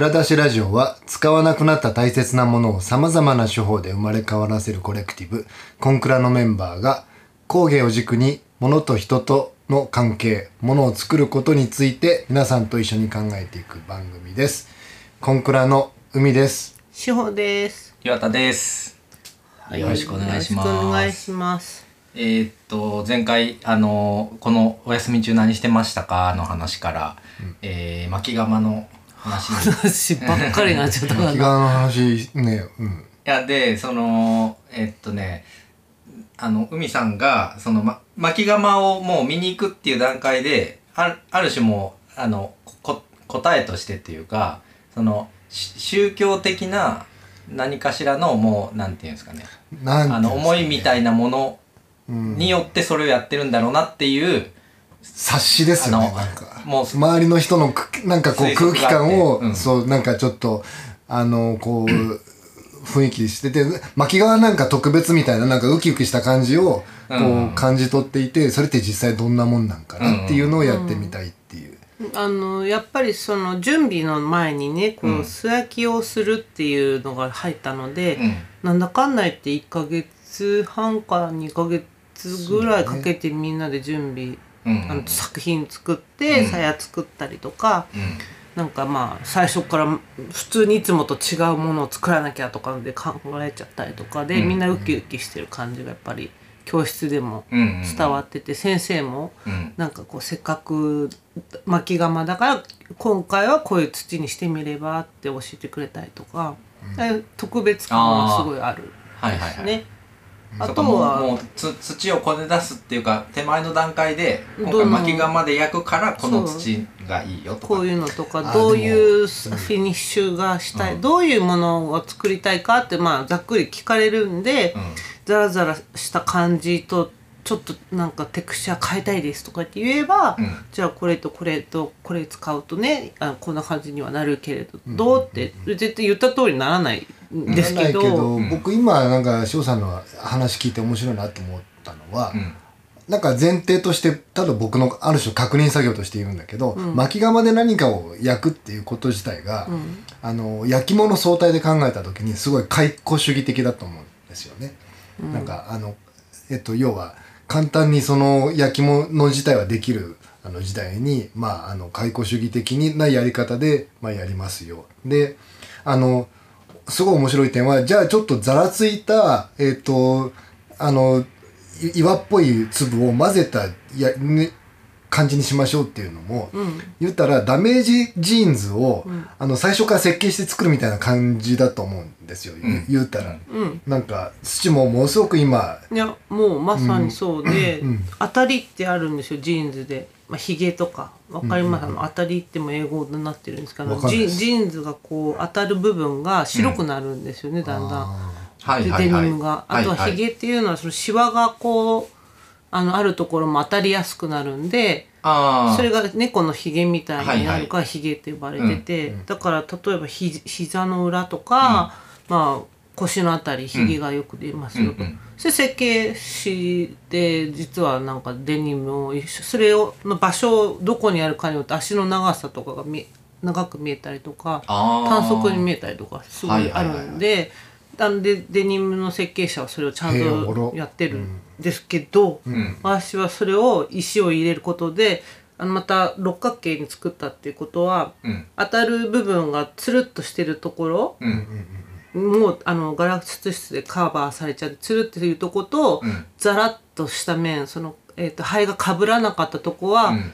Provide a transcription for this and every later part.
蔵出しラジオは使わなくなった大切なものを様々な手法で生まれ変わらせるコレクティブ、コンクラのメンバーが工芸を軸に物と人との関係、物を作ることについて皆さんと一緒に考えていく番組です。コンクラの海です。しほです。岩田です。よろしくお願いします。よろしくお願いします。えーっと前回あのこのお休み中何してましたかの話から、えー巻き釜の話にい話ばっかりになっちゃったか気な。側の話ね、うん。やでそのえーっとねあの海さんがその、ま、巻き釜をもう見に行くっていう段階であるある種もうあのこ答えとしてっていうかそのし宗教的な何かしらのもうなんていうんですかねなんていうんですかねあの思いみたいなものうんによってそれをやってるんだろうなっていう、察しですよね、なんか。もう周りの人のくなんかこう推空気感を、うん。そうなんかちょっとあのこう雰囲気してて巻き側なんか特別みたいななんかウキウキした感じをこうん。う感じ取っていてそれって実際どんなもんなんかなっていうのをやってみたいっていう。あのやっぱりその準備の前にねこうん。う素焼きをするっていうのが入ったので、うん。なんだかんだ言って1ヶ月半から2ヶ月ぐらいかけてみんなで準備、うんあの作品作ってうん。鞘作ったりとか、うん。なんかまあ最初から普通にいつもと違うものを作らなきゃとかで考えちゃったりとかで、うん。みんなウキウキしてる感じがやっぱり教室でもうん伝わってて、先生もうん。なんかこうせっかく巻き釜だから今回はこういう土にしてみればって教えてくれたりとか、え特別感はすごいあるはいはいはい、ね。あとはもうつ土をこね出すっていうか手前の段階で今回巻き釜で焼くからこの土がいいよとか。こういうのとかあどういうフィニッシュがしたい、うん。どういうものを作りたいかってまあざっくり聞かれるんで、うん。ザラザラした感じとちょっとなんかテクスチャー変えたいですとかって言えば、うん。じゃあこれとこれとこれ使うとねあこんな感じにはなるけれど、どうって絶対言った通りにならないんですけど,、ならないけど、うん。僕今なんか翔さんの話聞いて面白いなと思ったのは、うん。なんか前提としてただ僕のある種確認作業として言うんだけど、巻き釜で何かを焼くっていうこと自体が、あの焼き物相対で考えた時にすごい解雇主義的だと思うんですよね。なんかあのえっと要は簡単にその焼き物自体はできるあの時代にまああの解雇主義的なやり方でまあやりますよ。であのすごい面白い点はじゃあちょっとざらついたえっ、とあの岩っぽい粒を混ぜたや、ね、感じにしましょうっていうのも、言ったらダメージジーンズを、あの最初から設計して作るみたいな感じだと思うんですよ、言言ったら、うん。なんか土もものすごく今いやもうまさにそうで、うん。当たりってあるんですよジーンズで、まあ、ヒゲとか。わかります、あの当たりっても英語になってるんですけどジジーンズがこう当たる部分が白くなるんですよね、だんだん。はいはいはい。デニムが。あとはヒゲっていうのはそのシワがこうあのあるところも当たりやすくなるんでそれが猫のヒゲみたいになるはいからヒゲって呼ばれてて、だから例えばひ膝の裏とか、まあ腰のあたりヒゲがよく出ますよと、うんうんそれ設計士で実はなんかデニムを一緒それをの場所をどこにあるかによって足の長さとかが見長く見えたりとか短足に見えたりとかすごいあるんで、なんでデニムの設計者はそれをちゃんとやってるんですけど、ん。私はそれを石を入れることであのまた六角形に作ったっていうことは、うん。当たる部分がつるっとしてるところ、うん。もうあのガラス質でカバーされちゃってつるっていうとこと、うん。ザラッとした面その、えー、と灰がかぶらなかったとこは、うん。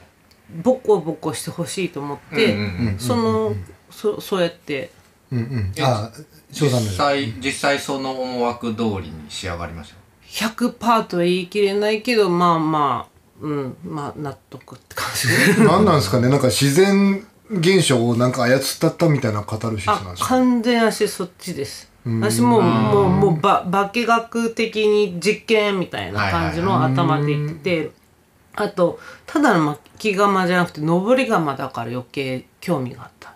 ボコボコしてほしいと思って、うんうんうんそのそそうやってうんうん。あ翔さんの実際実際その思惑通りに仕上がりました100%とは言い切れないけどまあまあうんまあ納得って感じ。何なんですかね？なんか自然現象をなんか操ったったみたいなカタルシスなんあですか完全足そっちです。私もうもうもうば化学的に実験みたいな感じの頭で言っててあとただの巻き釜じゃなくて上り釜だから余計興味があった。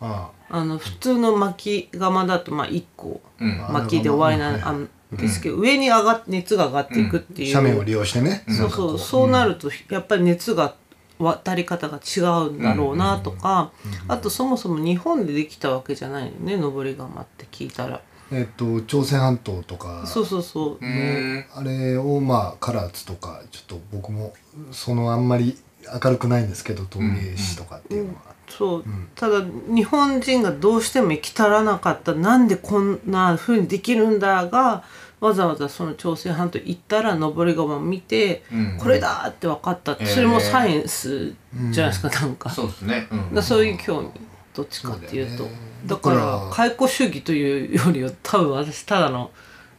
ああ。の普通の巻き釜だとまあ1個うん。巻きで終わりなああんですけど上に上がっ熱が上がっていくっていう、斜面を利用してね、そうそう。そうなるとやっぱり熱が渡り方が違うんだろうなとか、あとそもそも日本でできたわけじゃないよね登り窯って聞いたら。えっと朝鮮半島とか。そうそうそう。うん。あれをまあ唐津とかちょっと僕もそのあんまり明るくないんですけど陶芸師とかっていうのは、そう、ん。ただ日本人がどうしても行き足らなかった。なんでこんな風にできるんだがわざわざその朝鮮半島行ったら登り窯を見て、うん。これだって分かったって、それもサイエンスじゃないですか、なんか。そうですね、うん。だそういう興味どっちかっていうと。だから解雇主義というよりは多分私ただの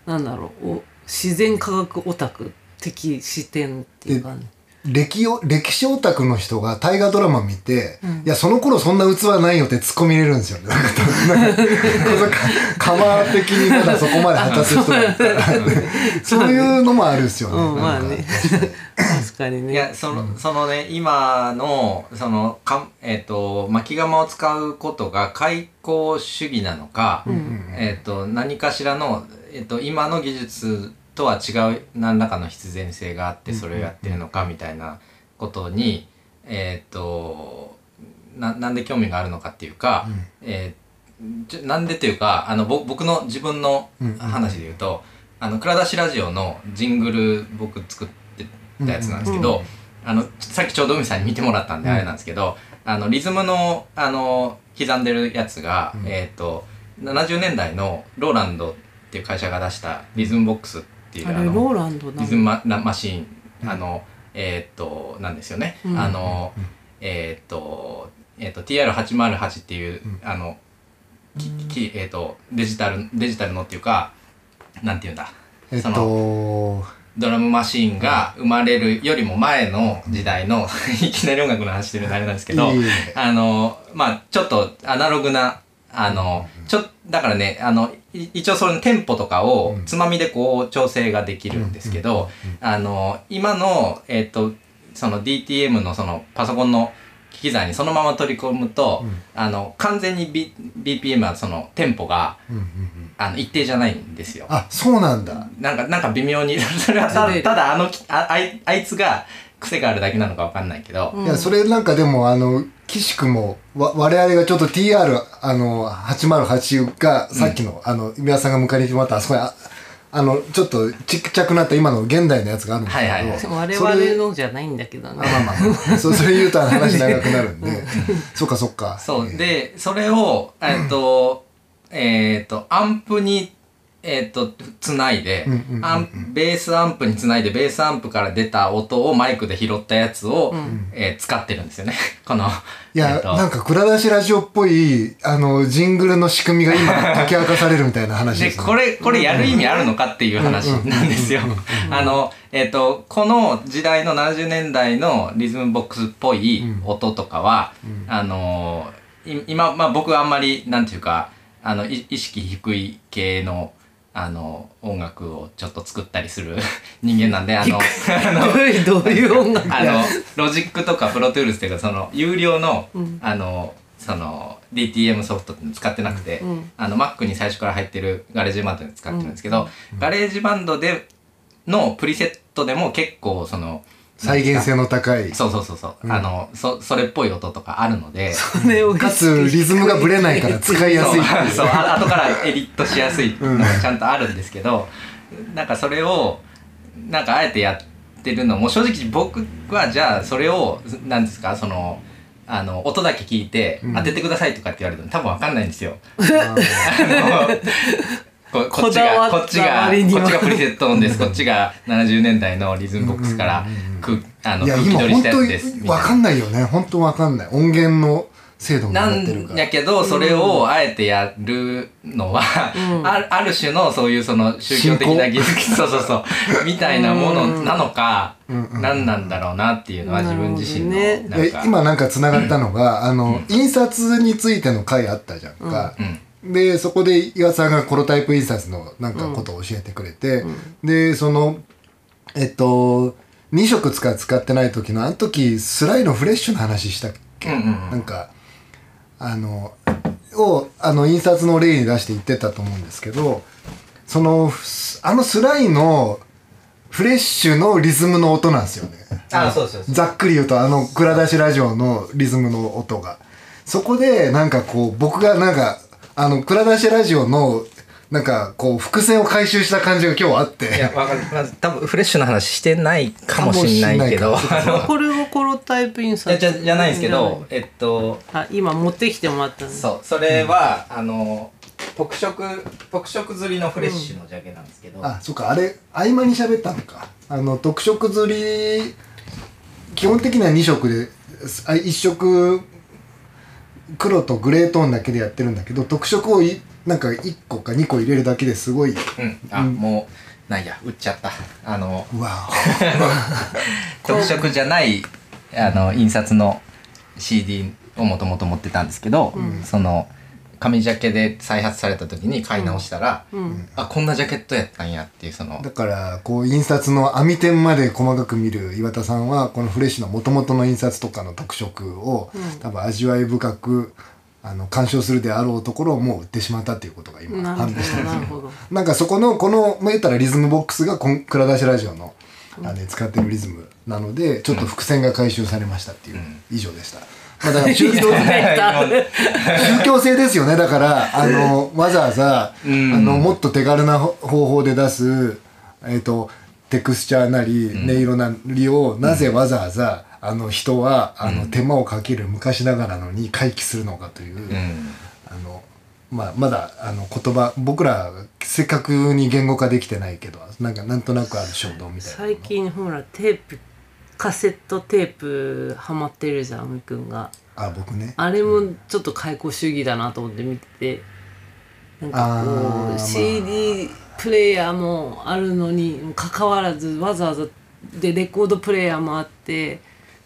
なんだろうお自然科学オタク的視点っていうかね歴を歴史オタクの人が大河ドラマ見て、うん。いやその頃そんな器ないよって突っ込み入れるんですよね。なんかなんかカマ的にまだそこまで果たす人だったら。そういうのもあるんですよね、うんまあね。確かにね。いやその,、そのね今のそのか、えっと巻き釜を使うことが開口主義なのか、うん。えっと何かしらの、えっと今の技術とは違う何らかの必然性があってそれをやってるのかみたいなことに、えっとななんで興味があるのかっていうか、えーちょなんでというかあのぼ僕の自分の話で言うと「あの蔵出しラジオ」のジングル僕作ってたやつなんですけど、あのさっきちょうど海さんに見てもらったんであれなんですけど、あのリズムのあの刻んでるやつが、うん。えっ、と70年代のローランドっていう会社が出したリズムボックスっていうあれローランドなリズムマラマシーン、あのえっ、となんですよね、うん。あの、えっ、と,、えー、と TR808 っていう、うん。あのききえっ、とデジタルデジタルのっていうかなんていうんだ？えっそのとドラムマシーンが生まれるよりも前の時代の いきなり音楽の話してるのあれなんですけどいい。ねあのまあちょっとアナログなあのちょだからねあのい一応そのテンポとかをうん。つまみでこう調整ができるんですけどあの今のえっ、とその DTM のそのパソコンの機材にそのまま取り込むと、うん。あの完全に、B、BPM はそのテンポがあの一定じゃないんですよ。あそうなんだ。なんか、なんか微妙に、それはたずれるただあのきああい、あいつが癖があるだけなのかわかんないけど、うんいやそれなんかでもあの岸君もわ我々がちょっと TR あの808がさっきの、あの宮さんが迎えに来てもらったあそこにああのちょっとちっちゃくなった今の現代のやつがあるんですけど、はいはいはい。我々のじゃないんだけどね。あまあまあまあ。そ それ言うと話長くなるんで。そっかそっか。そう。えーで、それを、えっと、えっと、アンプに、えっと、つないでうんうんうんうん、アンベースアンプにつないで、ベースアンプから出た音をマイクで拾ったやつを、ん。えー使ってるんですよね。この、いや、えっと。なんか蔵出しラジオっぽいあのジングルの仕組みが今 解き明かされるみたいな話で、です、ね、これ、これやる意味あるのかっていう話なんですよ。あの、えっ、と、この時代の70年代のリズムボックスっぽい音とかは、あのい今、まあ僕はあんまり、なんていうか、あの、い意識低い系の、あの、音楽をちょっと作ったりする 人間なんで、あの、あの どういう音楽あの、ロジックとかプロトゥールスっていうか、その、有料の、うん。あの、その、DTM ソフトって使ってなくて、うん。あの、Mac に最初から入ってるガレージバンドで使ってるんですけど、ガレージバンドでのプリセットでも結構、その、再現性の高い。そうそうそうそう、うん。あの、そ、それっぽい音とかあるので、それをかつリズムがぶれないから使いやすいっていう。そう、あ後からエディットしやすいのがちゃんとあるんですけど、なんかそれを、なんかあえてやってるのも、正直僕はじゃあそれを、なんですか、その、あの、音だけ聞いてうん。当ててくださいとかって言われても多分わかんないんですよ。ここっちが、こったこっちが、こっちがプリセット音です。こっちが70年代のリズムボックスからく、あの、空気取りしたやつです。みたいなわかんないよね。本当わかんない。音源の精度もな上がってるから。んやけど、それをあえてやるのは、うん。あある種のそういうその宗教的な技術、そうそうそう、みたいなものなのか、うんうん何なんだろうなっていうのは自分自身の、なるほどなんか、え今なんかつながったのが、あの印刷についての回あったじゃんか、うん。でそこで岩さんがコロタイプ印刷のなんかことを教えてくれて、でそのえっと2色使う使ってない時のあの時スライのフレッシュの話したっけ、うんうんうん。なんかあのをあの印刷の例に出して言ってたと思うんですけどそのあのスライのフレッシュのリズムの音なんですよね。あそうそう。ざっくり言うとあの蔵出しラジオのリズムの音が。そこでなんかこう僕がなんかあの蔵出しラジオのなんかこう伏線を回収した感じが今日あって。いやわかる。まず多分フレッシュな話してないかもしれないけど。あのこれはこのタイプ印いや刷じゃじゃないんですけどえっとあ今持ってきてもらったんでそうそれは、あの特色特色釣りのフレッシュのジャケなんですけど、あそっかあれ合間に喋ったのか。あの特色釣り基本的には2色であ1色黒とグレートーンだけでやってるんだけど特色をいなんか1個か2個入れるだけですごいうん。あ、もうないや売っちゃった。あのうわ 特色じゃないあの印刷の CD をもともと持ってたんですけど、その紙ジャケで再発された時に買い直したら、うん。あこんなジャケットやったんやっていうそのだからこう印刷の網点まで細かく見る岩田さんはこのフレッシュの元々の印刷とかの特色を、多分味わい深くあの鑑賞するであろうところをもう売ってしまったっていうことが今判明したんですよ。なるほど。なんかそこのこのまあ言ったらリズムボックスがこん蔵出しラジオのあの使ってるリズムなのでちょっと伏線が回収されましたっていう以上でした。まあだから宗教宗教性ですよね。だからあのわざわざ、うんあのもっと手軽な方法で出す、えー、とテクスチャーなり音色なりをなぜわざわざ、あの人はあの手間をかける昔ながらのに回帰するのかという、うん。あのまあ、まだあの言葉僕ら正確に言語化できてないけどなんかなんとなくある衝動みたいな最近ほらテープカセットテープハマってるじゃんあみくんが。あ僕ね。あれもちょっと解雇主義だなと思って見ててなんかこう CD プレイヤーもあるのにかかわらずわざわざでレコードプレイヤーもあって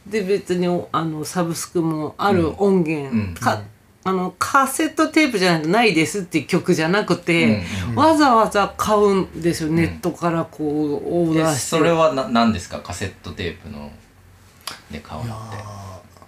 で別にあのサブスクもある音源、うん。かあのカセットテープじゃないとないですっていう曲じゃなくて、うんわざわざ買うんですよ、ネットからこうオーえダーして。それはな何ですか？カセットテープので買うのって。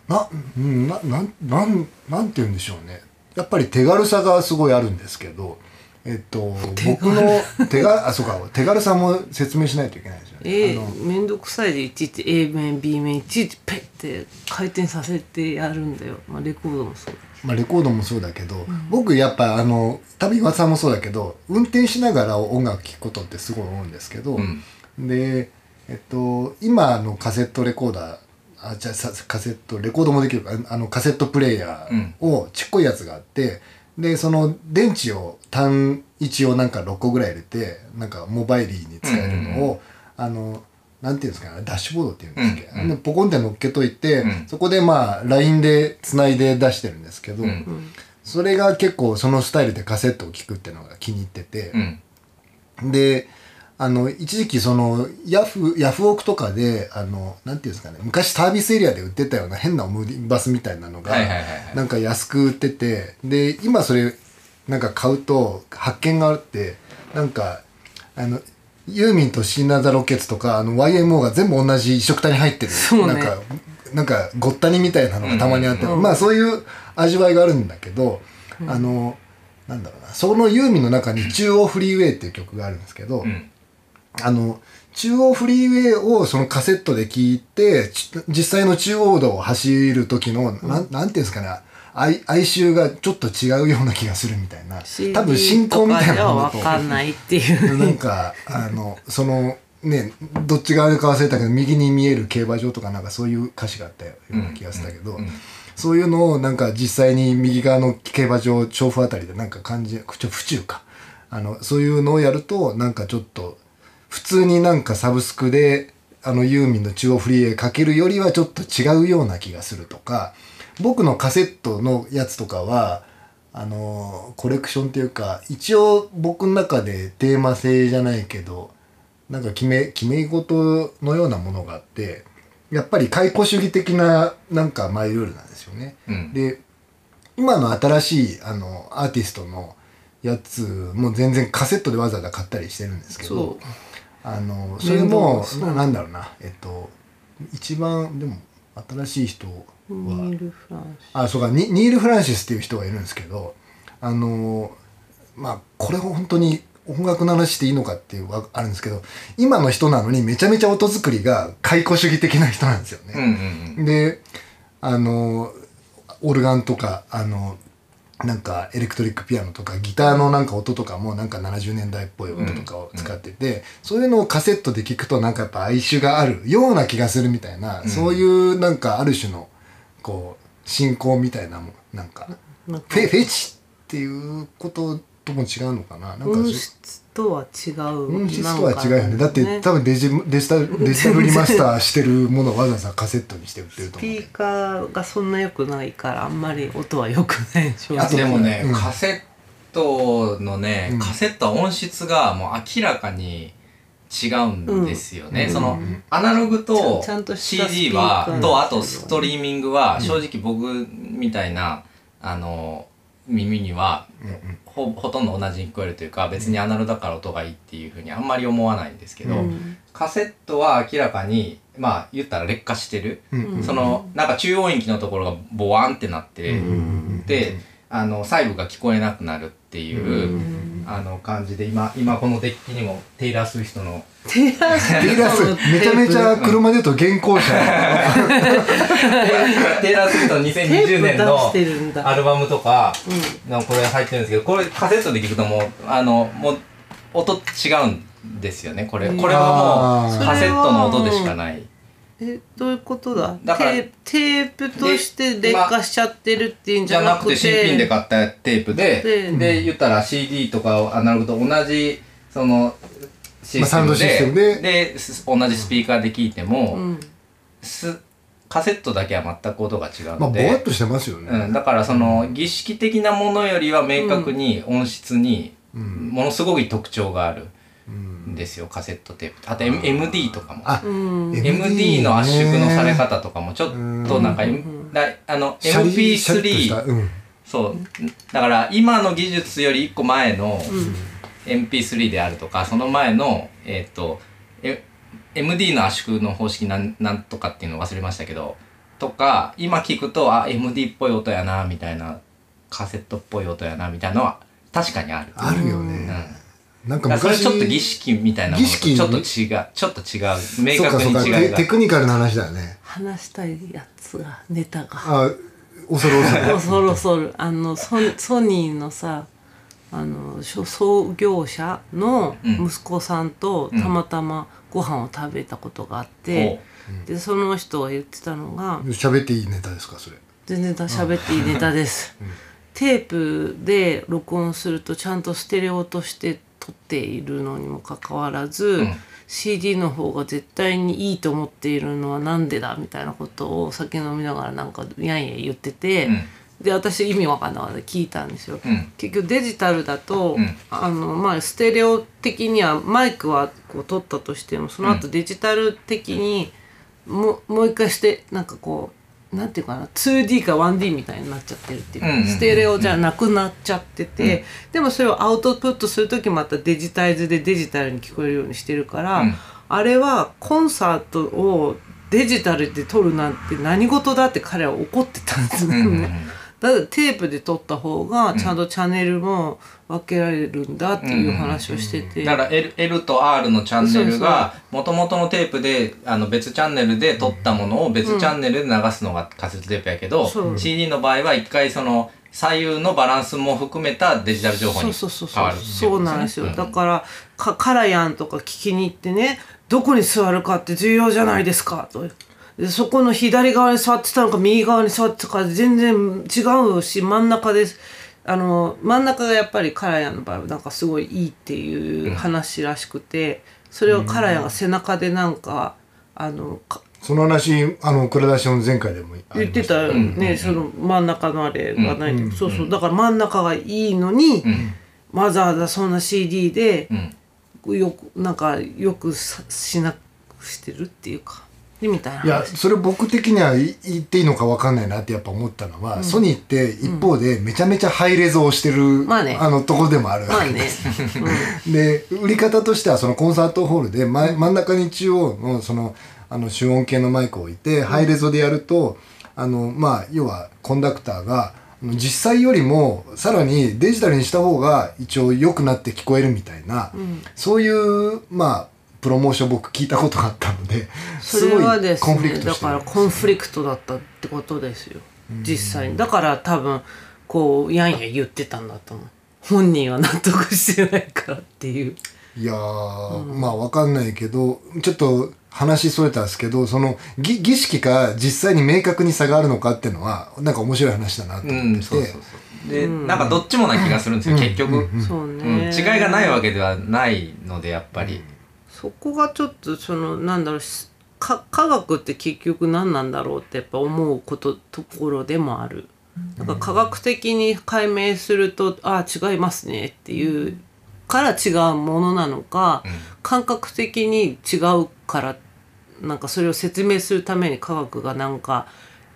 なうんななんなんなんて言うんでしょうね。やっぱり手軽さがすごいあるんですけどえっと僕の手があそうか手軽さも説明しないといけないですよね。えあのー、めんどくさいでいちいち A 面 B 面いちいちペッて回転させてやるんだよ、まあ、レコードもそう。まあ、レコードもそうだけど、僕やっぱあの多分岩田さんもそうだけど運転しながら音楽聴くことってすごい多いんですけど、うん。でえっと今のカセットレコーダーあじゃあさカセットレコードもできるかあのカセットプレイヤーをちっこいやつがあってでその電池を単一をなんか6個ぐらい入れてなんかモバイリーに使えるのを、あのなんていうんですかねダッシュボードっていうんですけ。ど、うんうん。でポコンって乗っけといて、うん。そこでまあ LINE でつないで出してるんですけど、うんそれが結構そのスタイルでカセットを聴くっていうのが気に入ってて。う、ん。であの一時期そのヤフヤフオクとかであのなんていうんですかね昔サービスエリアで売ってたような変なオムニバスみたいなのがはいはいはいはい。なんか安く売っててで今それなんか買うと発見があってなんかあのユーミンとシーナーザロケツとかあの YMO が全部同じ一色体に入ってる、なんかなんかごったにみたいなのがたまにあって、うんまあそういう味わいがあるんだけど、あのなんだろうなそのユーミンの中に「中央フリーウェイ」っていう曲があるんですけど、うんあの中央フリーウェイをそのカセットで聞いてち実際の中央道を走る時の、なんなんていうんですかね。哀哀愁がちょっと違うような気がするみたいな。多分進行みたいなものと。分かんないっていう。なんかあのそのねどっち側でか忘れたけど右に見える競馬場とかなんかそういう歌詞があったような気がしたけど、うんうんそういうのをなんか実際に右側の競馬場調布あたりでなんか感じちょ府中か。あのそういうのをやるとなんかちょっと普通になんかサブスクであのユーミンの中央フリーへかけるよりはちょっと違うような気がするとか僕のカセットのやつとかはあのコレクションっていうか一応僕の中でテーマ性じゃないけどなんか決め決め事のようなものがあってやっぱり解雇主義的ななんかマイルールなんですよね。うんで今の新しいあのアーティストのやつも全然カセットでわざわざ買ったりしてるんですけそどうあのそれも面倒そうななんだろうな。えっと一番でも新しい人はニール・フランシあそうかニニール・フランシスっていう人がいるんですけどあのまあこれ本当に音楽の話していいのかっていうのはあるんですけど今の人なのにめちゃめちゃ音作りが解雇主義的な人なんですよね。うんうんうん。であのオルガンとかあのなんかエレクトリックピアノとかギターのなんか音とかもなんか70年代っぽい音とかを使ってて、そういうのをカセットで聞くとなんかやっぱ哀愁があるような気がするみたいな、そういうなんかある種のこう信仰みたいなもん。なんかフェフェチっていうこととも違うのかな？なんかとは違う音質とは違うよね。だって多分デジデジタル デジタルリマスターしてるものをわざわざカセットにして売ってると思うスピーカーがそんな良くないからあんまり音は良くない正あ直でもね、うん。カセットのね、うん。カセットは音質がもう明らかに違うんですよね、うん。そのアナログと CD はとあとストリーミングは正直僕みたいなあの耳にはほほとんど同じに聞こえるというか別にアナログだから音がいいっていうふうにあんまり思わないんですけど、うん。カセットは明らかにまあ言ったら劣化してる、うん。そのなんか中音域のところがボワンってなって、であの細部が聞こえなくなるっていう、あの感じで今今このデッキにもテイラー・スウィフトのテイラースウィフトのめちゃめちゃ車で言うと原稿者テイラー・スウィフトの2020テープ年出のアルバムとかのこれ入ってるんですけどこれカセットで聞くともうあのもう音違うんですよねこれこれはもうカセットの音でしかない。えどういうことだ？だからテテープとして劣化しちゃってるっていうんじじゃなくて。ゃなくて新品で買ったテープででで言ったら CD とかアナログと同じそのシステムでで。です同じスピーカーで聞いても、うん。すカセットだけは全く音が違うまあので、ぼわっとしてますよね、うん、だからその儀式的なものよりは明確に音質にものすごい特徴がある。んですよ、カセットテープあと、M、MD とかも。MD の圧縮のされね方とかもちょっとなんか、ん。だあのシャリシャリっとした MP3 うん。そう。だから今の技術より1個前の MP3 であるとかその前のえっ、とえ MD の圧縮の方式なんなんとかっていうの忘れましたけどとか今聞くとあ MD っぽい音やなみたいなカセットっぽい音やなみたいなのは確かにある。あるようん。ね、なんかだからそれ昔ちょっと儀式みたいなものと儀式ちょっと違うちょっと違う明確そうかそうかに違いがテテクニカルな話だよね。話したいやつがネタが。あ恐る恐る。恐る恐る。あのソソニーのさあのしょ創業者の息子さんとうんたまたまご飯を食べたことがあって、でその人が言ってたのが喋っていいネタですかそれ。全然喋っていいネタです、テープで録音するとちゃんとステレオとして撮っているのにもかかわらず、ん。CD の方が絶対にいいと思っているのはなんでだみたいなことをお酒飲みながらなんかやんや言ってて、うん。で私意味わかんないから聞いたんですよ。うん。結局デジタルだと、うん。あのまあステレオ的にはマイクはこう撮ったとしてもその後デジタル的にもうもう一回してなんかこうなんていうかな 2D か 1D みたいになっちゃってるっていうか、うんうんうんステレオじゃなくなっちゃってて、でもそれをアウトプットする時またデジタイズでデジタルに聞こえるようにしてるから、うん。あれはコンサートをデジタルで撮るなんて何事だって彼は怒ってたんですよね。うんうんうん。だからテープで撮った方がちゃんとチャンネルも分けられるんだっていう話をしてて、だから L, L と R のチャンネルがもともとのテープであの別チャンネルで撮ったものを別チャンネルで流すのがカセットテープやけど、そう。CD の場合は一回その左右のバランスも含めたデジタル情報に変わるそうそうなんですよ、うん。だからかカラヤンとか聞きに行ってねどこに座るかって重要じゃないですかと。でそこの左側に座ってたのか右側に座ってたかで全然違うし真ん中ですあの真ん中がやっぱりカラヤンの場合はなんかすごいいいっていう話らしくてそれをカラヤンが背中でなんかあのかその話あの倉田氏の前回でも言ってたよね、その真ん中のあれがない、そうそうだから真ん中がいいのに、わざわざそんな CD でうん。よくなんかよくさしなくしてるっていうか。でみたいな。いやそれ僕的にはい言っていいのか分かんないなってやっぱ思ったのは、ソニーって一方でめちゃめちゃハイレゾをしてる、まあね。のところでもある。まあね、で売り方としてはそのコンサートホールで前真ん中に中央のそのあの主音系のマイクを置いて、ハイレゾでやるとあのまあ要はコンダクターが実際よりもさらにデジタルにした方が一応良くなって聞こえるみたいな、そういうまあプロモーション僕聞いたことがあったので それはですコンフリクねだからコンフリクトだったってことですよ。実際に。だから多分こうやんや言ってたんだと思う。本人は納得してないからっていう。いやー、まあわかんないけどちょっと話それたんですけどその儀儀式か実際に明確に差があるのかっていうのはなんか面白い話だなとう思ってて、んそうそうそうで、なんかどっちもな気がするんですよ、結局、そううん。ね、違いがないわけではないのでやっぱり、そこがちょっとそのなんだろう科学って結局何なんだろうってやっぱ思うことところでもある。なんか科学的に解明するとああ違いますねっていうから違うものなのか、感覚的に違うからなんかそれを説明するために科学がなんか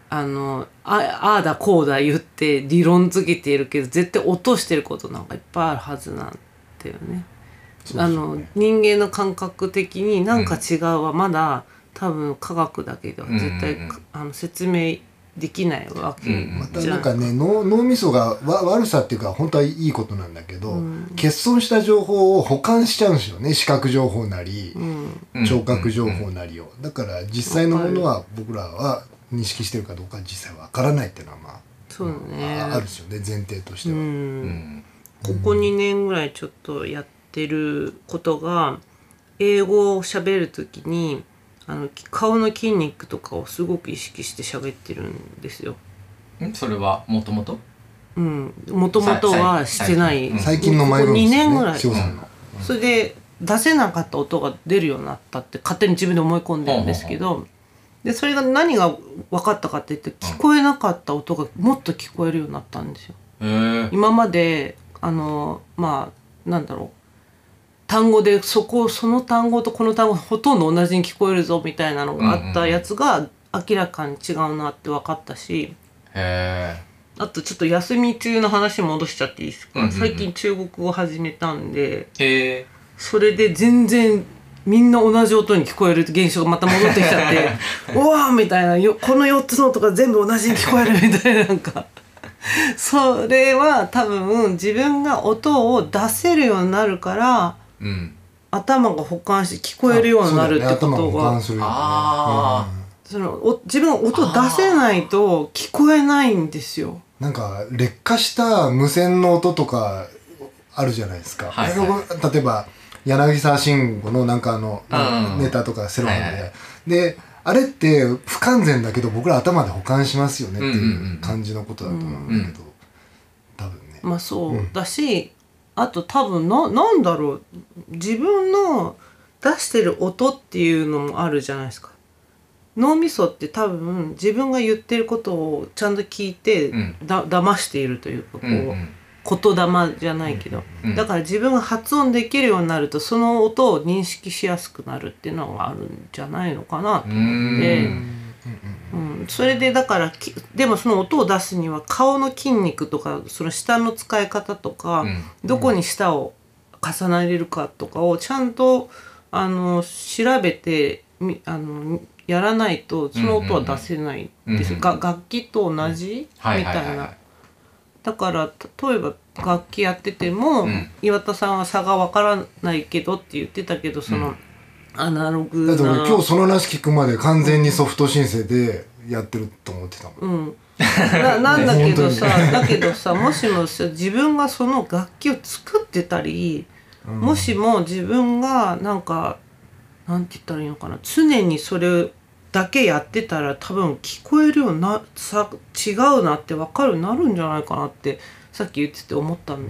あのあああだこうだ言って理論づけているけど絶対落としてることなんかいっぱいあるはずなんだよね。あの人間の感覚的になんか違うはまだ、多分科学だけでは絶対、うんうん。うんあの説明できないわけ。うんうんまたなんかね脳脳みそがわ悪さっていうか本当はいいことなんだけど、欠損した情報を保管しちゃうんですよね。視覚情報なり、うん。聴覚情報なりを、だから実際のものは僕らは認識してるかどうか実際わからないっていうのはまあそうね。ああるですよね。前提としては。うん。うん。ここ2年ぐらいちょっとやってることが英語を喋る時にあの顔の筋肉とかをすごく意識して喋ってるんですよ。んそれはもともと？うん、もともとはしてない。うん最近のマイブーム2ですよね年ぐらい。翔さんの。それで出せなかった音が出るようになったって勝手に自分で思い込んでるんですけどでそれが何が分かったかって言って聞こえなかった音がもっと聞こえるようになったんですよ。へえ今まであのまあなんだろう単語でそこその単語とこの単語ほとんど同じに聞こえるぞみたいなのがあったやつが明らかに違うなって分かったしへあとちょっと休み中の話戻しちゃっていいですか、うんうんうん。最近中国語始めたんでえへえそれで全然みんな同じ音に聞こえる現象がまた戻ってきちゃって うわーみたいなよこの4つの音が全部同じに聞こえるみたいななんか。それは多分自分が音を出せるようになるからうん。頭が保管して聞こえるようになるってことが。管するよねあそのお自分が音出せないと聞こえないんですよ。なんか劣化した無線の音とかあるじゃないですか、はいはい。僕例えば柳沢慎吾のなんかあの、うん。ネタとかセロハンで、はいはい。であれって不完全だけど僕ら頭で保管しますよねってうんうんいううん。感じのことだと思うんだけど、多分ね、まあそう、だしあと多分ななんだろう。自分の出してる音っていうのもあるじゃないですか。脳みそって多分自分が言ってることをちゃんと聞いて、うん。だ騙しているというかこう、うんうん。言霊じゃないけど、うん。だから自分が発音できるようになるとその音を認識しやすくなるっていうのがあるんじゃないのかなと思って。うん、それでだからきでもその音を出すには顔の筋肉とかその舌の使い方とか、うん。どこに舌を重ねれるかとかをちゃんとあの調べてみあのやらないとその音は出せないんです。よ、うんが楽器と同じ、はいみたいな。はいはい。はいだから例えば楽器やってても、うん。岩田さんは差がわからないけどって言ってたけどその、アナログだって俺な今日その話聞くまで完全にソフト申請でやってると思ってたもん、うん、な なんだけどさ、ねだけどさもしもさ自分がその楽器を作ってたり、もしも自分がなんかなんて言ったらいいのかな常にそれだけやってたら多分聞こえるようなさ違うなって分かるようになるんじゃないかなってさっき言ってて思ったん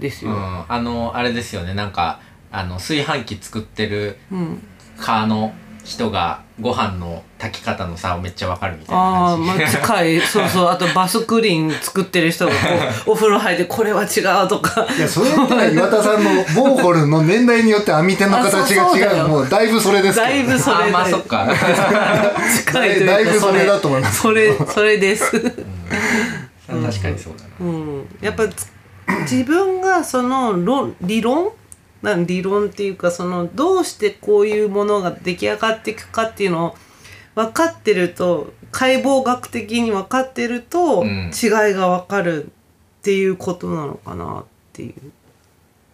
ですよ。うん、あのあれですよねなんかあの炊飯器作ってるうん。科の人がご飯の炊き方の差をめっちゃわかるみたいなああ感じ。まあ近い。そうそう。あとバスクリーン作ってる人がこうお風呂入ってこれは違うとか。いやそれって岩田さんのボーホルの年代によって網手の形が違う。もうだいぶそれですけど。だいぶそれまあそっか。近いというかだいぶそれだと思います。それそれです、確かにそうだな。うん、やっぱつ自分がその論理論なん理論っていうかそのどうしてこういうものが出来上がっていくかっていうのを分かってると解剖学的に分かってるとうん。違いが分かるっていうことなのかなっていう。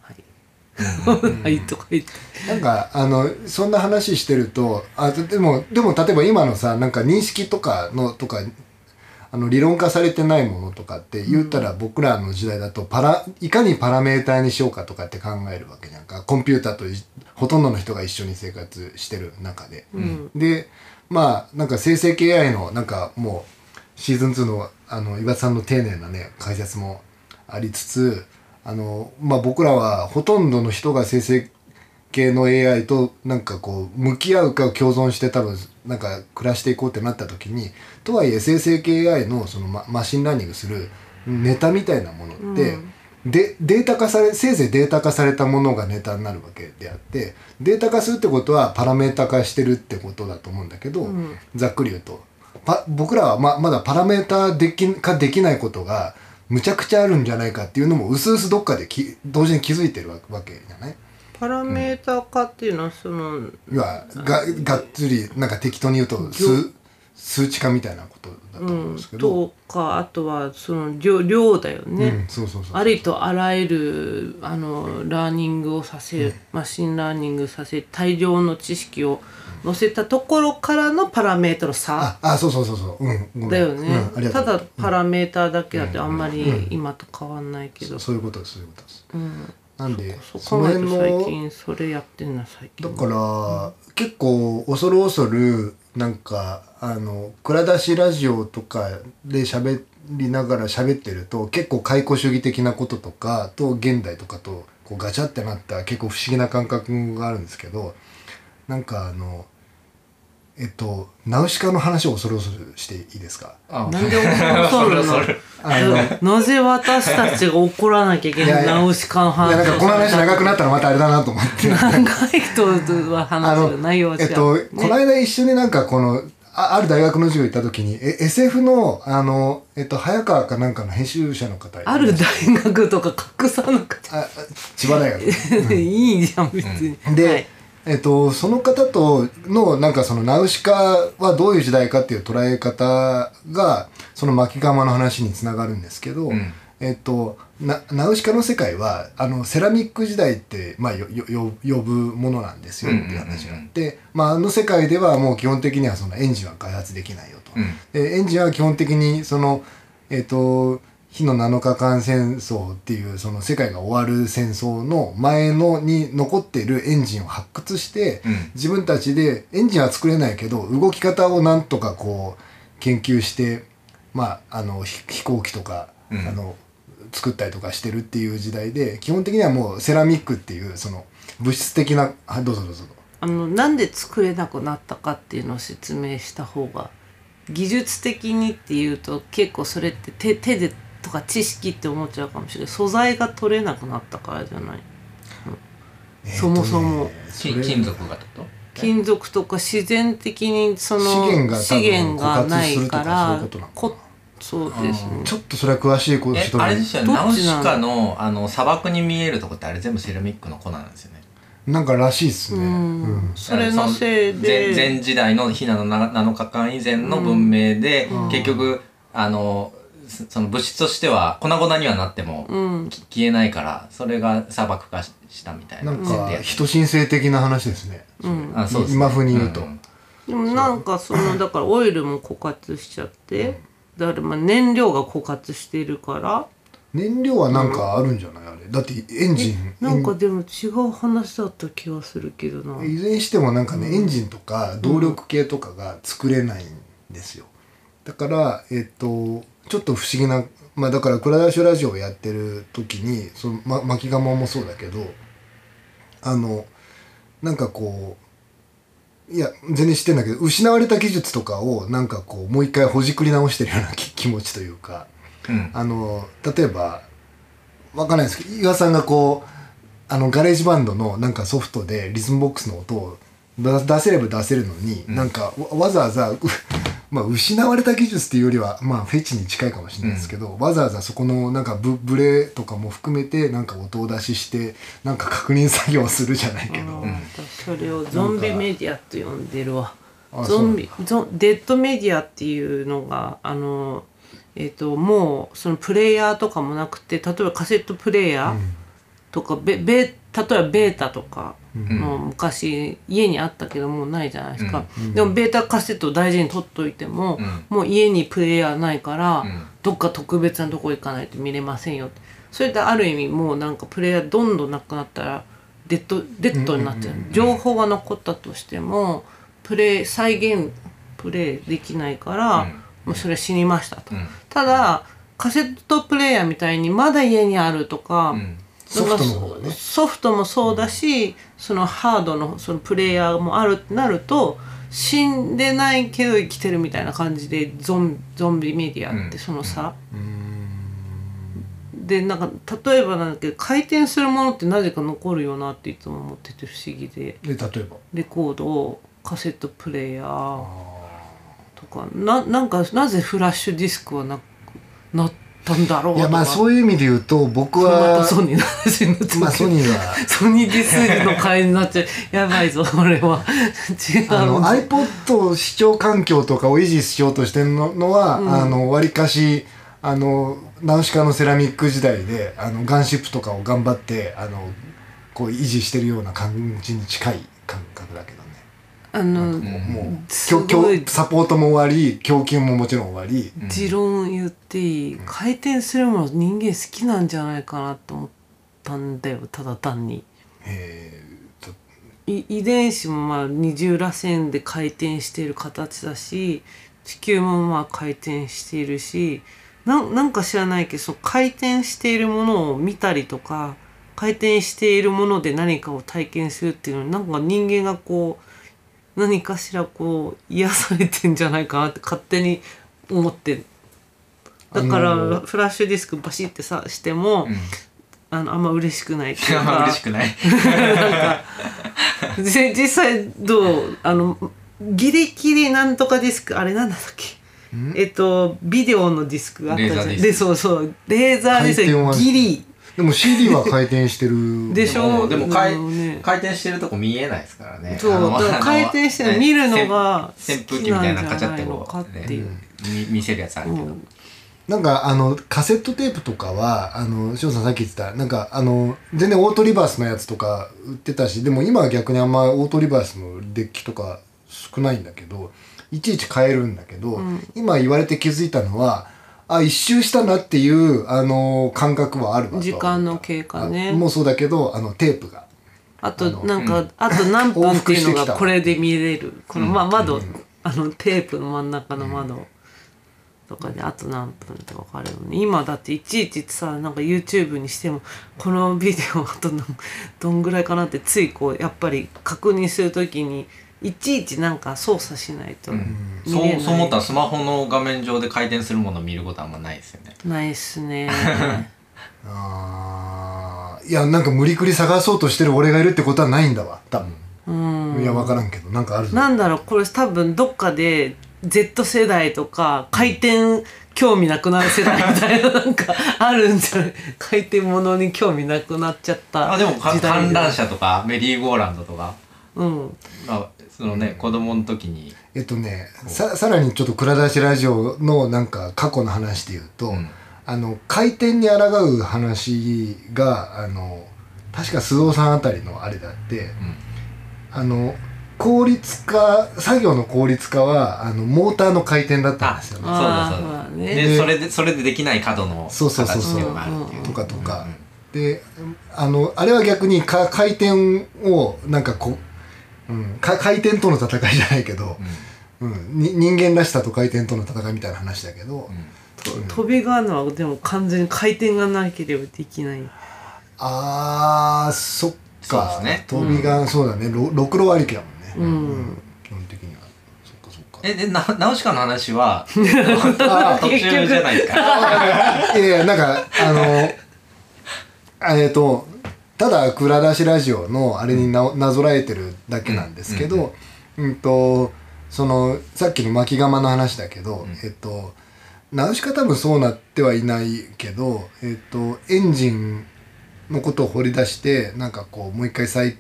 はい、はいとか言って。なんかあのそんな話してるとあででもでも例えば今のさなんか認識とかのとかあの理論化されてないものとかって言ったら僕らの時代だとパラいかにパラメーターにしようかとかって考えるわけじゃんか。コンピューターといほとんどの人が一緒に生活してる中で。うん。でまあなんか生成系 AI のなんかもうシーズン2のあの岩田さんの丁寧なね解説もありつつあの、まあ、僕らはほとんどの人が生成系の AI となんかこう向き合うか共存して多分なんか暮らしていこうってなった時にとはいえ生成系 AI のそのママシンラーニングするネタみたいなものって、でデータ化されせいぜいデータ化されたものがネタになるわけであってデータ化するってことはパラメータ化してるってことだと思うんだけど、ん。ざっくり言うと。パ僕らはままだパラメータでき化できないことがむちゃくちゃあるんじゃないかっていうのもうすうすどっかでき同時に気づいてるわわけじゃない？パラメータ化っていうのはその、要はががっつりなんか適当に言うと数数値化みたいなことだと思うんですけど、とかあとはその量量だよね、うん、そうそうそうありとあらゆるあのラーニングをさせる、マシンラーニングさせ大量の知識を載せたところからのパラメータの差ああそうそうそうそう。うんだよね、うん、ただパラメータだけだってあんまり今と変わんないけど、そういうことですそういうことです。うん、なんでその考えると最近それやってんな最近。だから、結構恐る恐るなんかあの蔵出しラジオとかで喋りながら喋ってると結構解雇主義的なこととかと現代とかとこうガチャってなった結構不思議な感覚があるんですけどなんかあのえっとナウシカの話を恐る恐るしていいですか？あなんで怒るの？それあのなぜ私たちが怒らなきゃいけないいやいやナウシカのいや話なんかこの話長くなったらまたあれだなと思って。長い人はあ話内容は違う、えっと、ね。この間一緒になんかこのあある大学の授業行った時にえ SF のあの、えっと、早川かなんかの編集者の方ある大学とか隠さなくてああ千葉大学。いいじゃん別に、で、はいえっと、その方とのなんかそのナウシカはどういう時代かっていう捉え方がその巻釜の話につながるんですけど、ん。えっとなナウシカの世界はあのセラミック時代って、まあ、よよよ呼ぶものなんですよっていう話があって、まあ、あの世界ではもう基本的にはそのエンジンは開発できないよと。うん。でエンジンは基本的にそのえっ、と火の7日間戦争っていうその世界が終わる戦争の前のに残っているエンジンを発掘して、うん。自分たちでエンジンは作れないけど動き方をなんとかこう研究してまああのひ飛行機とか、うん。あの作ったりとかしてるっていう時代で基本的にはもうセラミックっていうその物質的なあどうぞどうぞ。あのなんで作れなくなったかっていうのを説明した方が技術的にっていうと結構それって手手でとか知識って思っちゃうかもしれない。素材が取れなくなったからじゃない。そもそも。えーとねき金属がってこと？金属とか自然的にその資源が多分資源がないからいうことなのかな。こそうですね。ちょっとそれは詳しいことえ人があれですよどねナウシカのあの砂漠に見えるとこってあれ全部セラミックの粉なんですよね。なんからしいっすね、うん。うん。それのせいで。前前時代のヒナのな7日間以前の文明で、うん。結局あのそその物質としては粉々にはなっても、うん。き消えないからそれが砂漠化ししたみたいななんか人神聖的な話ですね、うん。あそうです、今風に言うと。ん。でもなんかそのだからオイルも枯渇しちゃってだからまあ燃料が枯渇してるから。燃料はなんかあるんじゃないあれ。だってエンジン。なんかでも違う話だった気がするけどな。いずれにしてもなんかね、エンジンとか動力系とかが作れないんですよ。だからえっとちょっと不思議なまあだから「蔵出しラジオ」をやってる時にその、ま、巻き釜もそうだけどあのなんかこういや全然知ってんだけど失われた技術とかをなんかこうもう一回ほじくり直してるような気 気持ちというかうん。あの例えばわかんないです。けど岩さんがこうあのガレージバンドのなんかソフトでリズムボックスの音を出出せれば出せるのに、なんかわわざわざうまあ失われた技術っていうよりはまあフェチに近いかもしれないですけど、わざわざそこのなんかブブレとかも含めてなんか音を出ししてなんか確認作業をするじゃないけど、それをゾンビメディアと呼んでるわ。あゾンビゾンデッドメディアっていうのがあのえっ、ともうそのプレイヤーとかもなくて例えばカセットプレイヤーとか、ベベ例えばベータとかの昔家にあったけどもうないじゃないですか、でもベータカセットを大事に取っといても、ん。もう家にプレイヤーないから、ん。どっか特別なとこ行かないと見れませんよって。それってある意味もうなんかプレイヤーどんどんなくなったらデッドデッドになっちゃう,、情報が残ったとしてもプレイ再現プレイできないから、うん。もうそれ死にましたと、うん。ただカセットプレイヤーみたいにまだ家にあるとか、うんソフトの方がね。ソフトもそうだし、そのハードのそのプレイヤーもあるってなると死んでないけど生きてるみたいな感じでゾンゾンビメディアってうん。そのさ、でなんか例えばなんだけど回転するものってなぜか残るよなっていつも思ってて不思議で。で例えば？レコードカセットプレイヤー。とか。ななんかなぜフラッシュディスクはなくなったんだろういやまあうそういう意味で言うと僕まはたソニーの話になっちゃうまあソニーは。ソニーディスーの会になっちゃう。やばいぞ俺は。違う。あの iPod 視聴環境とかを維持しようとしてるののは、あのわりかしあのナウシカのセラミック時代であのガンシップとかを頑張ってあのこう維持してるような感じに近い。あのもうす供ごサポートも終わり供給ももちろん終わり、持論言っていい回転するもの人間好きなんじゃないかなと思ったんだよただ単に。えー遺伝子もまあ二重らせんで回転している形だし地球もまあ回転しているしなんなんか知らないけどそう回転しているものを見たりとか回転しているもので何かを体験するっていうのになんか人間がこう何かしらこう癒されてんじゃないかなって勝手に思ってだから、フラッシュディスクバシってさしても、うん。あのあんま嬉しくないっていうか。嬉しくない。じ実際どう？あのギリギリなんとかディスクあれなんだっけ？えっとビデオのディスクがあったじゃん。レーザーディスク。でそうそう。レーザーディスク。ギリでも CD は回転してる。でしょ？でも回ね。回転してるとこ見えないですからね。そう回転してるの見るのが扇扇風機みたいなのカチャって好きこう、なんじゃないのかっていう。ねみ見せるやつあるけど、うん。なんかあのカセットテープとかはあの翔さんさっき言ってたなんかあの全然オートリバースのやつとか売ってたしでも今は逆にあんまオートリバースのデッキとか少ないんだけどいちいち変えるんだけど、今言われて気づいたのはあ一周したなっていうあの感覚はあるわと。時間の経過ね。あもうそうだけどあのテープが。あとなんか、あと何分っていうのがこれで見れる。この、まあ、窓、あのテープの真ん中の窓とかであと何分って分かるよね。今だっていちいちさなんか YouTube にしてもこのビデオあと何どんぐらいかなってついこうやっぱり確認するときにいちいちなんか操作しないと見それない、うそう思ったらスマホの画面上で回転するものを見ることはあんまないですよね。ないっすね。あー。いやなんか無理くり探そうとしてる俺がいるってことはないんだわ。多分、うん。いや分からんけどなんかあるぞ。なんだろうこれ多分どっかで Z 世代とか回転興味なくなる世代みたいななんかあるんじゃない？回転ものに興味なくなっちゃったあでもか時代観覧車とかメリーゴーランドとか、うん。まあ、そのね子供の時に。えっとねささらにちょっと蔵出しラジオのなんか過去の話で言うと、ん。あの回転に抗う話があの確か須藤さんあたりのあれだって、あの効率化作業の効率化はあのモーターの回転だったんですよね。そうだそうだ、まあね。でそれでそれでできない角のそうそうそうそう。形っていうのがあるっていう。とかとか、であのあれは逆にか回転をなんかこう、うん、か回転との戦いじゃないけど、うん。に人間らしさと回転との戦いみたいな話だけど、と飛びがあるのはでも完全に回転がなければできない。あーそっか。ね。飛びが、そうだね。ろろくろありきだもんね、うん。基本的には。そっかそっか。えでなナウシカの話は途 あ中じゃないですか。いやいやなんかあのあえっ、とただ蔵出しラジオのあれにななぞらえてるだけなんですけど、うんとそのさっきの巻き釜の話だけど、えっとナウシカ多分そうなってはいないけど、えっとエンジンのことを掘り出してなんかこうもう一回再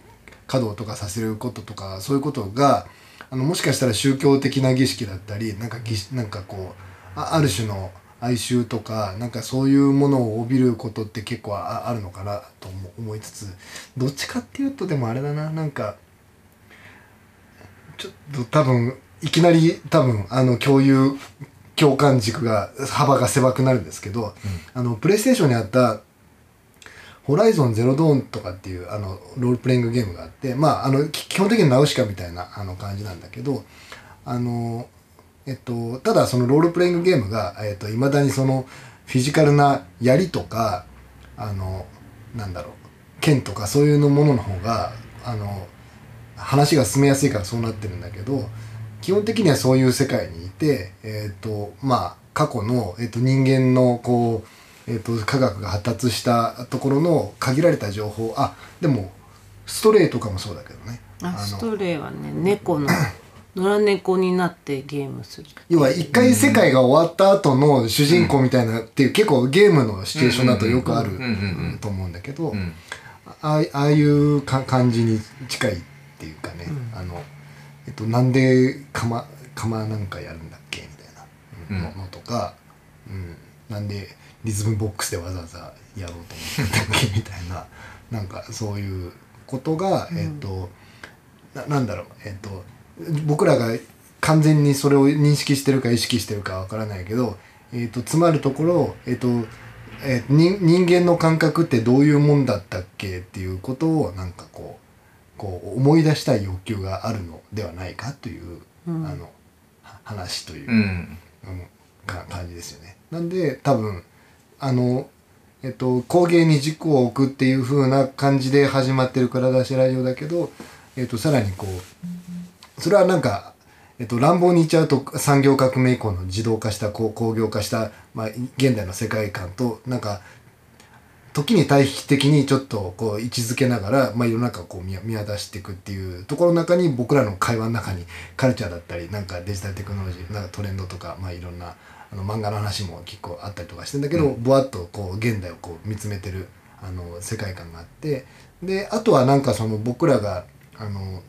稼働とかさせることとかそういうことがあのもしかしたら宗教的な儀式だったりなんか儀なんかこうあある種の哀愁とかなんかそういうものを帯びることって結構ああるのかなと思思いつつどっちかっていうとでもあれだななんかちょっと多分いきなり多分あの共有共感軸が幅が狭くなるんですけど、あのプレイステーションにあったホライゾンゼロドーンとかっていうあのロールプレイングゲームがあってまああのき基本的にナウシカみたいなあの感じなんだけどあのえっとただそのロールプレイングゲームがえっと未だにそのフィジカルな槍とかあのなんだろう剣とかそういうのものの方があの話が進めやすいからそうなってるんだけど基本的にはそういう世界にいてえっとまあ過去の、えっと、人間のこうえーと、科学が発達したところの限られた情報あでもストレイとかもそうだけどね。あストレイはね猫の野良猫になってゲームする。要は一回世界が終わった後の主人公みたいなっていう、結構ゲームのシチュエーションだとよくあると思うんだけど、ああいうか感じに近いっていうかね、うん、あの、えっと、なんで釜釜なんかやるんだっけみたいなのとか、うん、なんでリズムボックスでわざわざやろうと思ってたっけみたいななんかそういうことが、えっ、とななんだろうえっ、と僕らが完全にそれを認識してるか意識してるかわからないけど、えーと、詰まるところ、えーとえー、人人間の感覚ってどういうもんだったっけっていうことをなんかこうこう思い出したい欲求があるのではないかという、うん、あの話という、うん、か感じですよね。なんで多分あの、えっと、工芸に軸を置くっていう風な感じで始まってる蔵出しラジオだけど、えっと、さらにこう、それはなんか、えっと、乱暴に言っちゃうと産業革命以降の自動化した工業化した、まあ、現代の世界観となんか時に対比的にちょっとこう位置づけながら、まあ、世の中をこう見見渡していくっていうところの中に僕らの会話の中にカルチャーだったりなんかデジタルテクノロジーなんかトレンドとか、まあ、いろんなあの漫画の話も結構あったりとかしてんだけど、ぼわっとこう現代をこう見つめてるあの世界観があってであとはなんかその僕らがあの、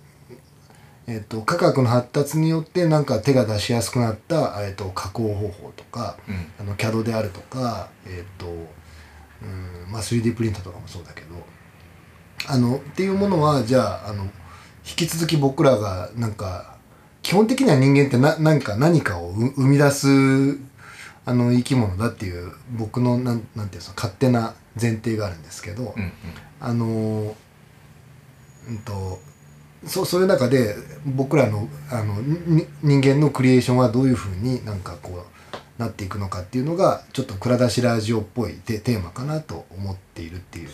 えーと、科学の発達によってなんか手が出しやすくなった、えーと、加工方法とか、うん、あの CAD であるとか、えーとうんまあ、3D プリンターとかもそうだけどあのっていうものはじゃああの引き続き僕らがなんか基本的には人間ってな何か何かを生み出すあの生き物だっていう僕のなんなんていうの勝手な前提があるんですけど、うんうん、あのうんとそそういう中で僕らのあの人間のクリエーションはどういうふうになんかこうなっていくのかっていうのがちょっと蔵出しラジオっぽいテーマかなと思っているっていう。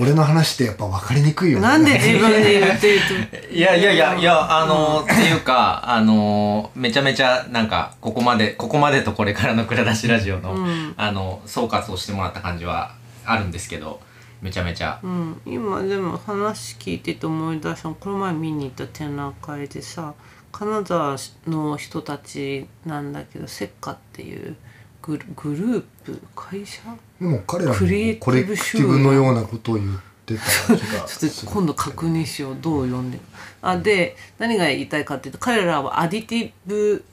俺の話ってやっぱ分かりにくいよね。なんで自分で言ってると？いやいやいやいやあのっていうかあのめちゃめちゃなんかここまでここまでとこれからの蔵出しラジオの、うん、あの総括をしてもらった感じはあるんですけどめちゃめちゃ、うん、今でも話聞いてて思い出したこの前見に行った展覧会でさ金沢の人たちなんだけどセッカっていうグルグループ会社？でも彼らもコレクティブのようなことを言ってた気がちょっと今度確認しよう。どう読んで。あで何が言いたいかっていうと彼らはアディティブ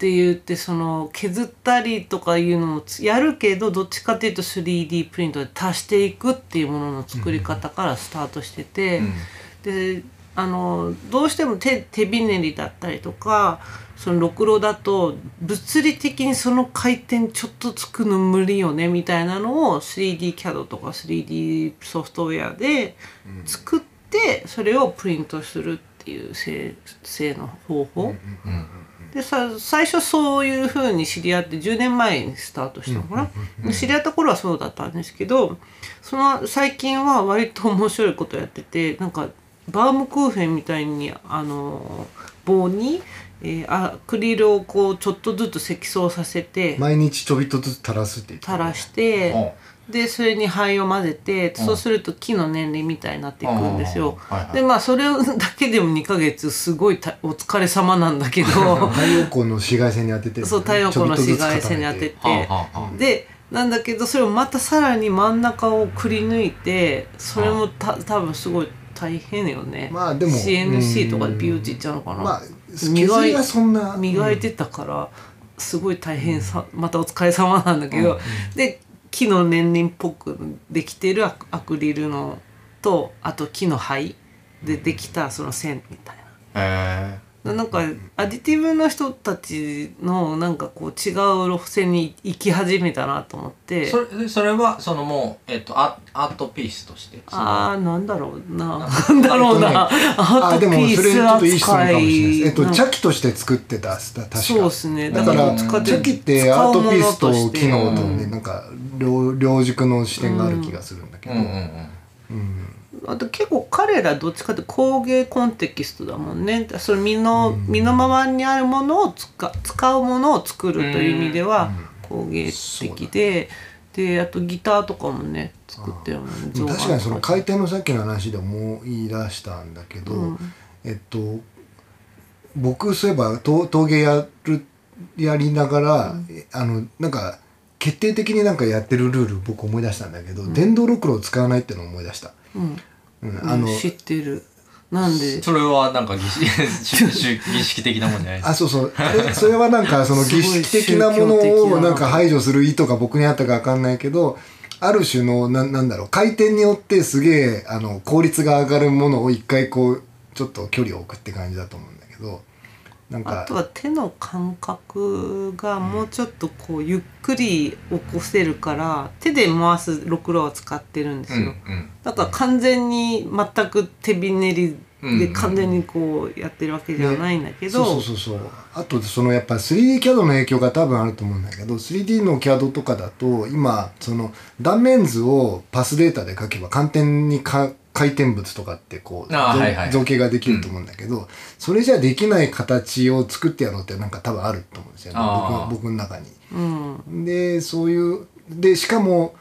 って言ってその削ったりとかいうのもやるけどどっちかっていうと 3D プリントで足していくっていうものの作り方からスタートしてて、うん、であのどうしても手手びねりだったりとかそのろくろだと物理的にその回転ちょっとつくの無理よねみたいなのを 3DCAD とか 3D ソフトウェアで作ってそれをプリントするっていう製の方法。でさ最初そういうふうに知り合って10年前にスタートしたのかな、知り合った頃はそうだったんですけどその最近は割と面白いことやっててなんかバームクーヘンみたいにあの棒にえー、アクリルをこうちょっとずつ積層させて毎日ちょびっとずつ垂らすって垂らしてでそれに灰を混ぜてそうすると木の年齢みたいになっていくんですよ。でまあそれだけでも2か月すごいお疲れ様なんだけど。太陽光の紫外線に当てて、そう太陽光の紫外線に当てて。でなんだけどそれをまたさらに真ん中をくり抜いてそれもた多分すごい大変よね。まあでも CNC とかでビューっていっちゃうのかな、まあ削りはそんな磨いてたから、すごい大変さまたお疲れ様なんだけど、で木の年輪っぽくできてるアクリルのとあと木の灰でできたその線みたいへな。なんかアディティブの人たちのなんかこう違う路線に行き始めたなと思って。えそれそれはそのもう、えっと、アアートピースとしてああなんだろうな。なんだろうな、えっとねアートピーそれちスょっといい質問かもしれない扱いです。えっと、茶器として作ってた、確か。そうですね。だから、茶器ってアートピースと機能とね、うんなんか、両両軸の視点がある気がするんだけど。うんうん。うんあと結構彼らどっちかって工芸コンテキストだもんね。その身の,、身のままにあるものを使使うものを作るという意味では工芸的で、であとギターとかもね作ってるもんね。確かにその回転のさっきの話で思い出したんだけど、うん。えっと僕そういえば陶陶芸やるやりながら、あのなんか決定的になんかやってるルール僕思い出したんだけど、電動ろくろを使わないってのを思い出した、うん。うん。あの知ってる。なんで？それはなんか儀式儀式的なもんじゃないです。かあそうそう。それはなんかその儀式的なものをなんか排除する意図が僕にあったか分かんないけどある種のななんだろう。回転によってすげえあの効率が上がるものを一回こうちょっと距離を置くって感じだと思うんだけどなんか。あとは手の感覚がもうちょっとこうゆっくり起こせるから手で回すろくろを使ってるんですよ、うんうん。だから完全に全く手びねりでうん完全にこうやってるわけじゃないんだけど、そうそうそうそう。あとそのやっぱ 3D キャドの影響が多分あると思うんだけど 3D のキャドとかだと今その断面図をパスデータで書けば簡単にか回転物とかってこう、はいはい。造形ができると思うんだけど、それじゃできない形を作ってやろうってなんか多分あると思うんですよね。僕僕の中に。うん、でそういうでしかも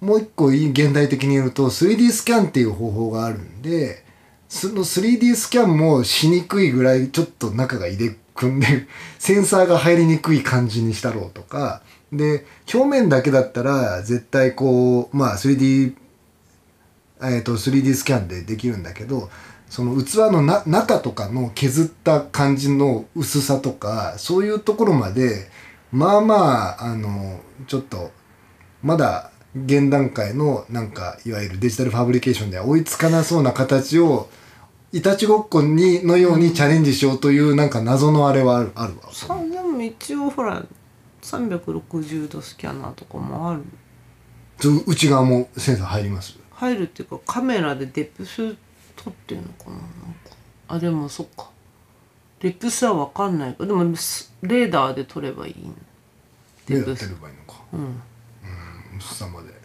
もう一個いい現代的に言うと 3D スキャンっていう方法があるんでその 3D スキャンもしにくいぐらいちょっと中が入れ組んで センサーが入りにくい感じにしたろうとか。で表面だけだったら絶対こうまあ 3D えー、と 3D スキャンでできるんだけどその器のな中とかの削った感じの薄さとかそういうところまでまあまああのちょっとまだ現段階のなんかいわゆるデジタルファブリケーションでは追いつかなそうな形をいたちごっこにのようにチャレンジしようというなんか謎のあれはあるあるわ。さでも一応ほら360度スキャナーとかもある。内側もセンサー入ります入るっていうかカメラでデプス撮ってんのかな？なんか。あでもそっか。デプスは分かんない。かでもスレーダーで撮ればいいんデプス。ればいいのか。うん。うん。薄さまで。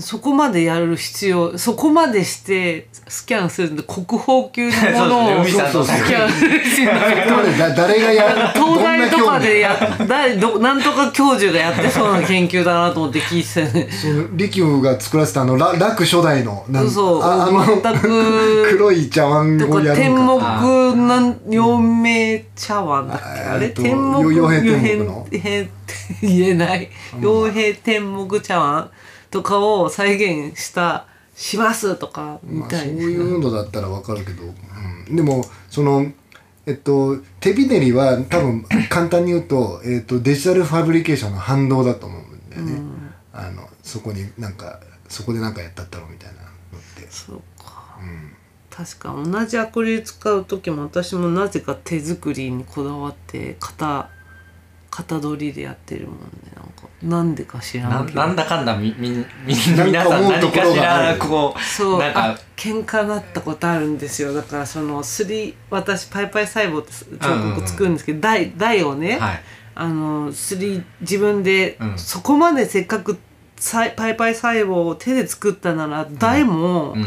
そこまでやる必要そこまでしてスキャンするんで国宝級のものを スキャンしないとだ誰がや東大とかでやや誰どなんとか教授がやってそうな研究だなと思って聞いてたよね その利休が作らせたあのら楽初代のなんそうああの全く。黒い茶碗とをやるか。天目なん陽明茶碗だっけ？あれ？天目よ傭兵天目の。言えない。傭兵天目茶碗とかを再現したしますとかみまあ、そうたいな、いうのだったらわかるけど、うん、でもそのえっと手びねりは多分 簡単に言うと,、えっとデジタルファブリケーションの反動だと思うんだよね、あのそこになんかそこでなんかやったったろみたいなのって、そうか。うん、確か同じアクリル使う時も私もなぜか手作りにこだわって型型取りでやってるもんねなんか。なんでか知らけど。なんなんだかんだみみみなんか皆さん何かしらこうそう。あなんか喧嘩なったことあるんですよ。だからその3私パイパイ細胞って彫刻作るんですけど、台台をね、はい。あの3自分で、うん。そこまでせっかくパイパイ細胞を手で作ったなら台もうん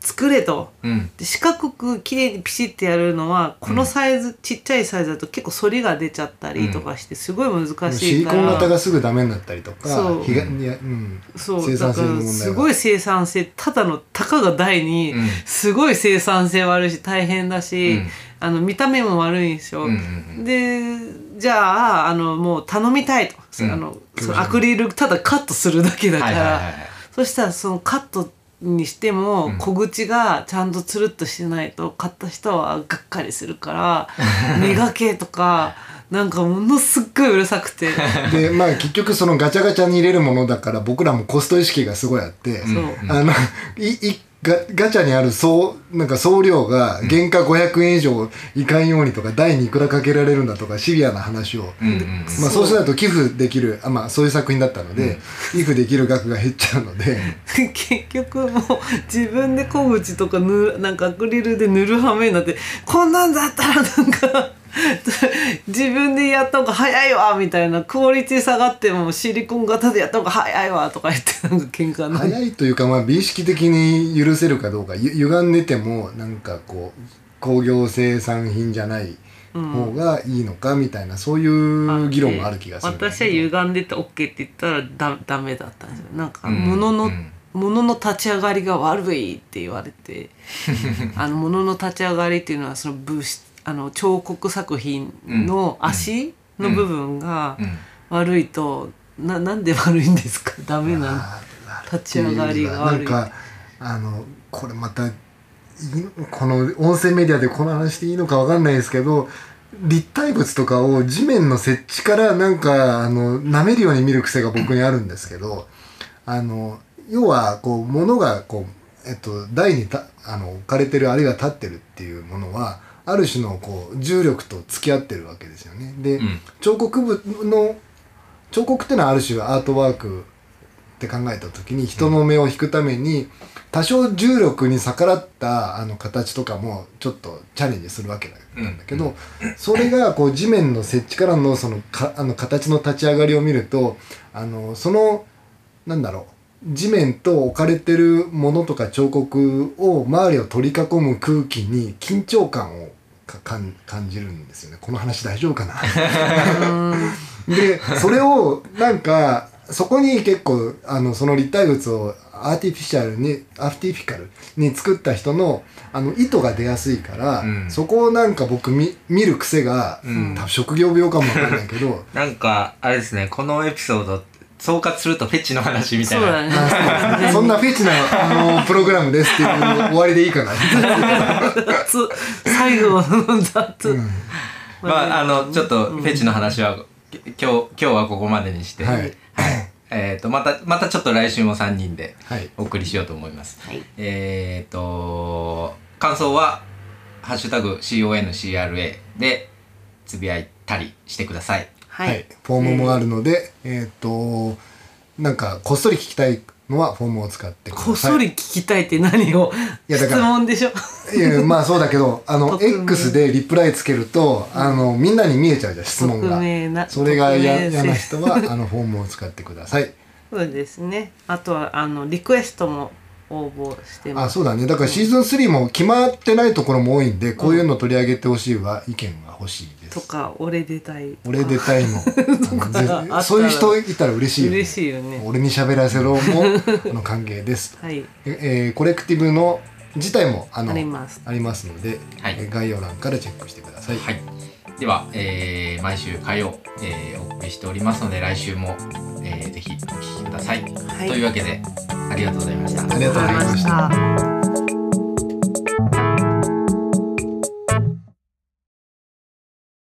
作れと。うん。で四角く綺麗にピシッてやるのはこのサイズ、ちっちゃいサイズだと結構反りが出ちゃったりとかしてすごい難しシリいから、コン型がすぐダメになったりとかそう。うん、そう。生産性の問題がすごい生産性ただのたかが台にうん。すごい生産性悪いし大変だし、うん。あの見た目も悪いんですよ。うんうんでじゃああのもう頼みたいと、うん。あのそのアクリルただカットするだけだから、はいはいはいはい。そしたらそのカットにしても小口がちゃんとつるっとしてないと買った人はがっかりするから 磨けとかなんかものすっごいうるさくて。でまあ結局そのガチャガチャに入れるものだから僕らもコスト意識がすごいあって、そう。あのいいガガチャにある総なんか送料が原価500円以上いかんようにとか台にいくらかけられるんだとかシビアな話を、うんうんまあ、そう。しないと寄付できるあ、まあ、そういう作品だったので、寄付できる額が減っちゃうので。結局もう自分で小口とかぬなんかアクリルで塗る羽目になってこんなんだったらなんか自分でやった方が早いわみたいなクオリティ下がってもシリコン型でやった方が早いわとか言ってなんか喧嘩になる。早いというか、まあ、美意識的に許せるかどうかゆ歪んでてもなんかこう工業生産品じゃない方がいいのかみたいな、そういう議論もある気がする私は歪んでて OK って言ったらだダメだったんですよ。なんかうん物の、うん物の立ち上がりが悪いって言われて。あの物の立ち上がりっていうのはその物質あの彫刻作品の足の部分がうん。悪いと、ななんで悪いんですか？ダメな立ち上がりが悪い。なんかあのこれまたいこの音声メディアでこの話でいいのかわかんないですけど立体物とかを地面の設置からなんかあの舐めるように見る癖が僕にあるんですけどあの要はこう物がこう、えっと、台にたあの置かれてるあるいは立ってるっていうものはある種のこう重力と付き合ってるわけですよね。で、うん彫刻部の彫刻ってのはある種アートワークって考えた時に人の目を引くために多少重力に逆らったあの形とかもちょっとチャレンジするわけなんだけど、それがこう地面の設置からのそのかあの形の立ち上がりを見るとあのそのなんだろう地面と置かれてるものとか彫刻を周りを取り囲む空気に緊張感をか感感じるんですよね。この話大丈夫かな？でそれをなんかそこに結構あのその立体物をアーティフィシャルにアーティフィカルに作った人のあの意図が出やすいから、うん。そこをなんか僕見見る癖が、うん。多分職業病かもわかんないけど。なんかあれですねこのエピソード総括するとフェチの話みたいな。ね。そんなフェチなあのプログラムですっていう終わりでいいかな。雑最後の雑、うん。まああのちょっとフェチの話は、き今日今日はここまでにして、はい。えっ、とまたまたちょっと来週も3人ではい。お送りしようと思います。はい。えっ、と感想はハッシュタグ CONCRA でつぶやいたりしてください。はい、フォームもあるので、えっ、となんかこっそり聞きたいのはフォームを使ってください。こっそり聞きたいって何を質いやだから問でしょ？いやまあそうだけどあの X でリプライつけるとあのみんなに見えちゃうじゃん質問が。それが嫌な人はあのフォームを使ってください。そうですね。あとはあのリクエストも応募してます。あそうだね。だからシーズン3も決まってないところも多いんでこういうの取り上げてほしいは意見が欲しいです。とか俺出たい。俺出たいも そういう人いたら嬉しいよ、ね、嬉しいよね。俺に喋らせろもあの歓迎です。はい。ええーコレクティブの自体もあのあります。ありますので、はい。えー概要欄からチェックしてください。はい。では、えー毎週火曜、えーお送りしておりますので来週も、えーぜひお聞きください。はいというわけで。ありがとうございました。ありがとうございました